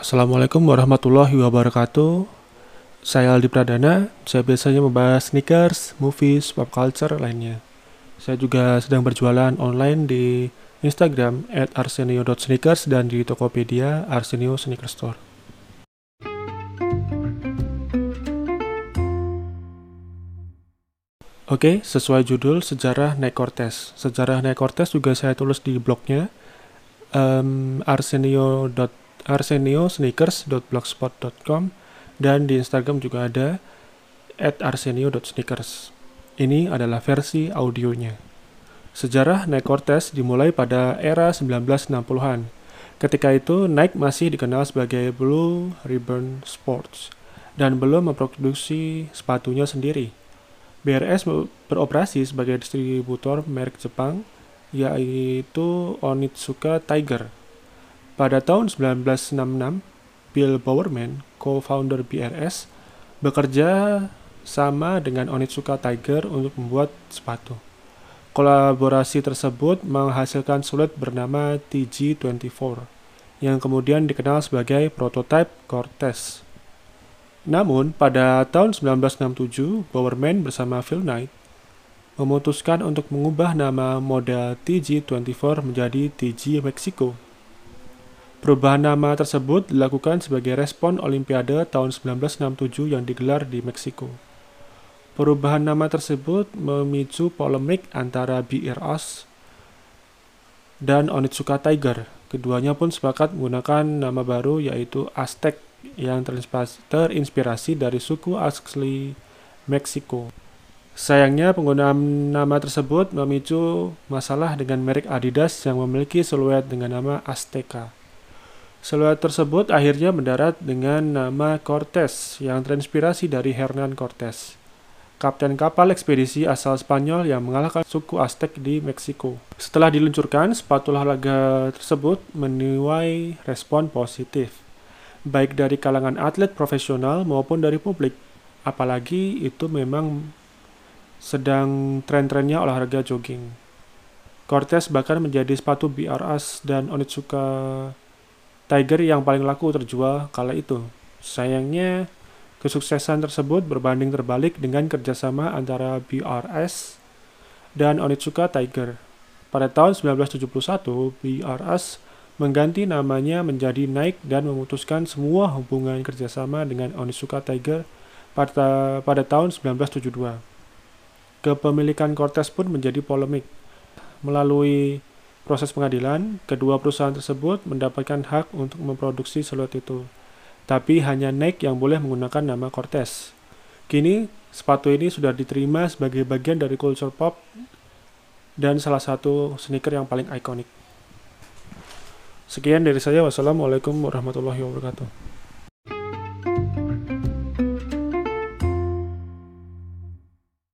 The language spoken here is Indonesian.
Assalamualaikum warahmatullahi wabarakatuh. Saya Aldi Pradana. Saya biasanya membahas sneakers, movies, pop culture lainnya. Saya juga sedang berjualan online di Instagram @arsenio.sneakers dan di Tokopedia Arsenio Sneaker Store. Oke, sesuai judul sejarah Nike Cortez. Sejarah Nike Cortez juga saya tulis di blognya um, arsenio arsenio.sneakers.blogspot.com dan di Instagram juga ada at arsenio.sneakers. Ini adalah versi audionya. Sejarah Nike Cortez dimulai pada era 1960-an. Ketika itu, Nike masih dikenal sebagai Blue Ribbon Sports dan belum memproduksi sepatunya sendiri. BRS beroperasi sebagai distributor merek Jepang, yaitu Onitsuka Tiger pada tahun 1966, Bill Bowerman, co-founder BRS, bekerja sama dengan Onitsuka Tiger untuk membuat sepatu. Kolaborasi tersebut menghasilkan sulit bernama TG24, yang kemudian dikenal sebagai prototipe Cortez. Namun, pada tahun 1967, Bowerman bersama Phil Knight memutuskan untuk mengubah nama model TG24 menjadi TG Mexico Perubahan nama tersebut dilakukan sebagai respon Olimpiade tahun 1967 yang digelar di Meksiko. Perubahan nama tersebut memicu polemik antara BROS dan Onitsuka Tiger. Keduanya pun sepakat menggunakan nama baru yaitu Aztec yang terinspirasi dari suku asli Meksiko. Sayangnya penggunaan nama tersebut memicu masalah dengan merek Adidas yang memiliki siluet dengan nama Azteca. Siluet tersebut akhirnya mendarat dengan nama Cortés yang terinspirasi dari Hernan Cortés, kapten kapal ekspedisi asal Spanyol yang mengalahkan suku Aztec di Meksiko. Setelah diluncurkan, sepatu olahraga tersebut menuai respon positif, baik dari kalangan atlet profesional maupun dari publik. Apalagi itu memang sedang tren-trennya olahraga jogging. Cortez bahkan menjadi sepatu BRS dan Onitsuka Tiger yang paling laku terjual kala itu. Sayangnya, kesuksesan tersebut berbanding terbalik dengan kerjasama antara BRS dan Onitsuka Tiger. Pada tahun 1971, BRS mengganti namanya menjadi Nike dan memutuskan semua hubungan kerjasama dengan Onitsuka Tiger pada, pada tahun 1972. Kepemilikan Cortez pun menjadi polemik. Melalui proses pengadilan, kedua perusahaan tersebut mendapatkan hak untuk memproduksi siluet itu. Tapi hanya Nike yang boleh menggunakan nama Cortez. Kini, sepatu ini sudah diterima sebagai bagian dari kultur pop dan salah satu sneaker yang paling ikonik. Sekian dari saya. Wassalamualaikum warahmatullahi wabarakatuh.